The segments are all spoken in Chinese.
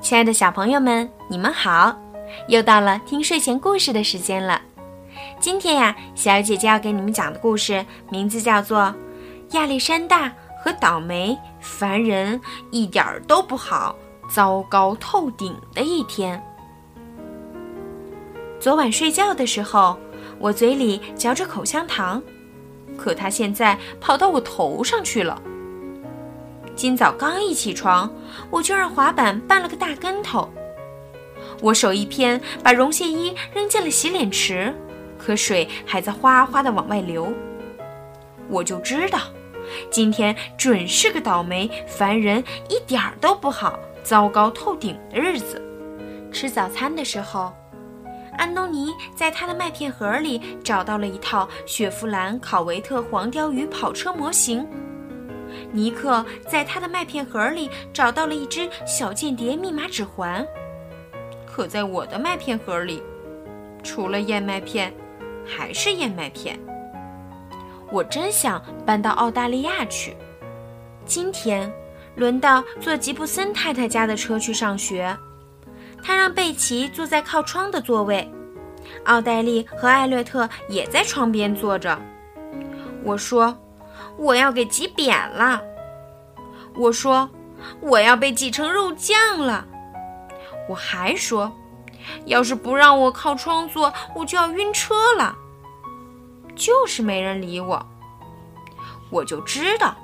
亲爱的小朋友们，你们好！又到了听睡前故事的时间了。今天呀，小姐姐要给你们讲的故事名字叫做《亚历山大和倒霉烦人一点儿都不好，糟糕透顶的一天》。昨晚睡觉的时候，我嘴里嚼着口香糖，可它现在跑到我头上去了。今早刚一起床，我就让滑板绊了个大跟头。我手一偏，把绒线衣扔进了洗脸池，可水还在哗哗地往外流。我就知道，今天准是个倒霉、烦人、一点儿都不好、糟糕透顶的日子。吃早餐的时候，安东尼在他的麦片盒里找到了一套雪佛兰考维特黄鲷鱼跑车模型。尼克在他的麦片盒里找到了一只小间谍密码指环，可在我的麦片盒里，除了燕麦片，还是燕麦片。我真想搬到澳大利亚去。今天轮到坐吉布森太太家的车去上学，他让贝奇坐在靠窗的座位，奥黛丽和艾略特也在窗边坐着。我说。我要给挤扁了，我说我要被挤成肉酱了，我还说，要是不让我靠窗坐，我就要晕车了。就是没人理我，我就知道，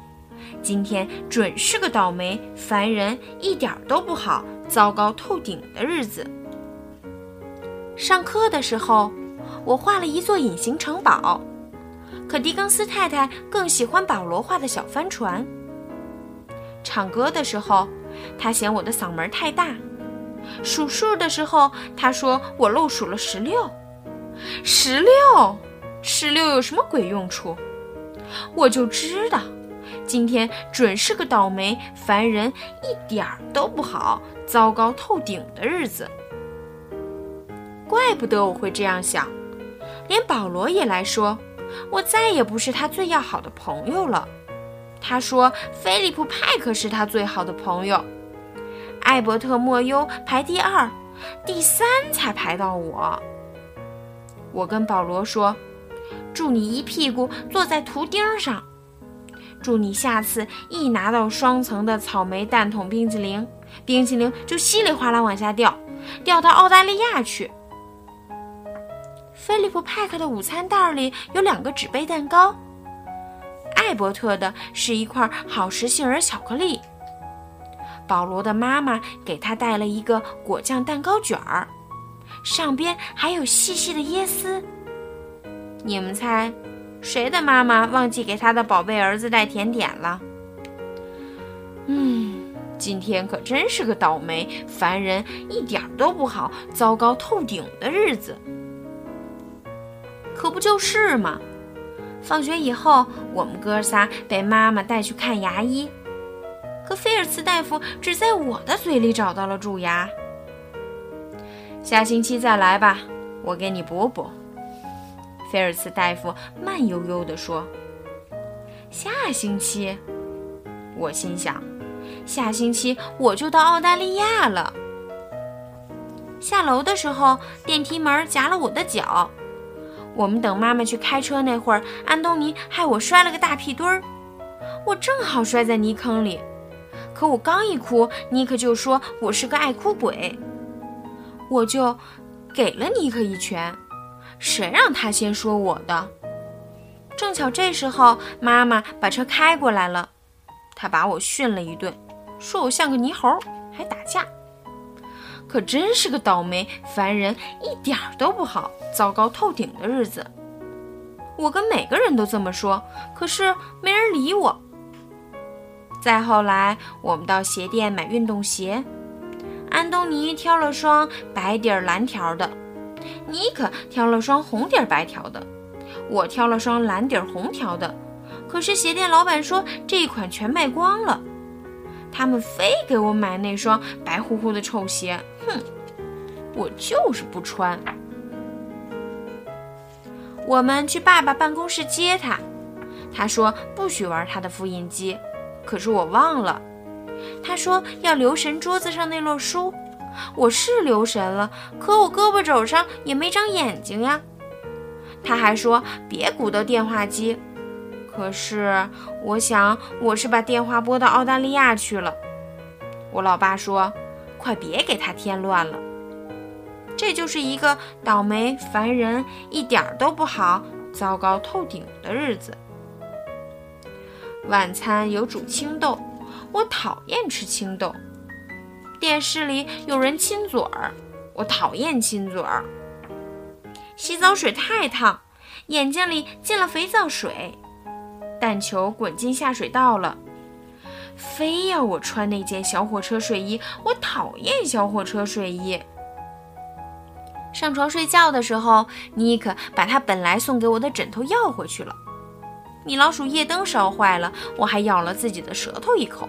今天准是个倒霉、烦人、一点都不好、糟糕透顶的日子。上课的时候，我画了一座隐形城堡。可狄更斯太太更喜欢保罗画的小帆船。唱歌的时候，他嫌我的嗓门太大；数数的时候，他说我漏数了十六。十六，十六有什么鬼用处？我就知道，今天准是个倒霉、烦人、一点儿都不好、糟糕透顶的日子。怪不得我会这样想，连保罗也来说。我再也不是他最要好的朋友了。他说：“菲利普·派克是他最好的朋友，艾伯特·莫优排第二，第三才排到我。”我跟保罗说：“祝你一屁股坐在图钉上，祝你下次一拿到双层的草莓蛋筒冰淇淋，冰淇淋就稀里哗啦往下掉，掉到澳大利亚去。”菲利普·派克的午餐袋里有两个纸杯蛋糕，艾伯特的是一块好时杏仁巧克力，保罗的妈妈给他带了一个果酱蛋糕卷儿，上边还有细细的椰丝。你们猜，谁的妈妈忘记给他的宝贝儿子带甜点了？嗯，今天可真是个倒霉、烦人、一点都不好、糟糕透顶的日子。可不就是嘛！放学以后，我们哥仨被妈妈带去看牙医，可菲尔茨大夫只在我的嘴里找到了蛀牙。下星期再来吧，我给你补补。菲尔茨大夫慢悠悠地说：“下星期。”我心想：“下星期我就到澳大利亚了。”下楼的时候，电梯门夹了我的脚。我们等妈妈去开车那会儿，安东尼害我摔了个大屁墩儿，我正好摔在泥坑里。可我刚一哭，尼克就说我是个爱哭鬼，我就给了尼克一拳。谁让他先说我的？正巧这时候妈妈把车开过来了，她把我训了一顿，说我像个泥猴，还打架。可真是个倒霉、烦人、一点儿都不好、糟糕透顶的日子。我跟每个人都这么说，可是没人理我。再后来，我们到鞋店买运动鞋，安东尼挑了双白底儿蓝条的，尼克挑了双红底儿白条的，我挑了双蓝底儿红条的。可是鞋店老板说这一款全卖光了。他们非给我买那双白乎乎的臭鞋，哼！我就是不穿。我们去爸爸办公室接他，他说不许玩他的复印机，可是我忘了。他说要留神桌子上那摞书。我是留神了，可我胳膊肘上也没长眼睛呀。他还说别鼓捣电话机，可是我想我是把电话拨到澳大利亚去了。我老爸说：“快别给他添乱了。”这就是一个倒霉、烦人、一点都不好、糟糕透顶的日子。晚餐有煮青豆，我讨厌吃青豆。电视里有人亲嘴儿，我讨厌亲嘴儿。洗澡水太烫，眼睛里进了肥皂水，蛋球滚进下水道了。非要我穿那件小火车睡衣，我讨厌小火车睡衣。上床睡觉的时候，尼克把他本来送给我的枕头要回去了。米老鼠夜灯烧坏了，我还咬了自己的舌头一口。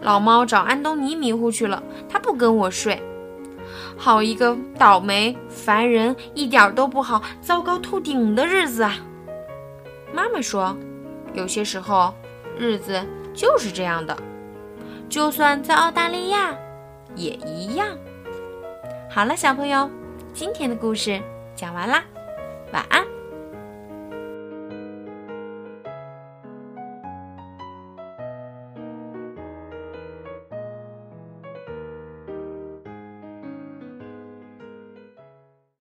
老猫找安东尼迷糊去了，他不跟我睡。好一个倒霉、烦人、一点都不好、糟糕透顶的日子啊！妈妈说，有些时候日子就是这样的，就算在澳大利亚也一样。好了，小朋友，今天的故事讲完啦，晚安。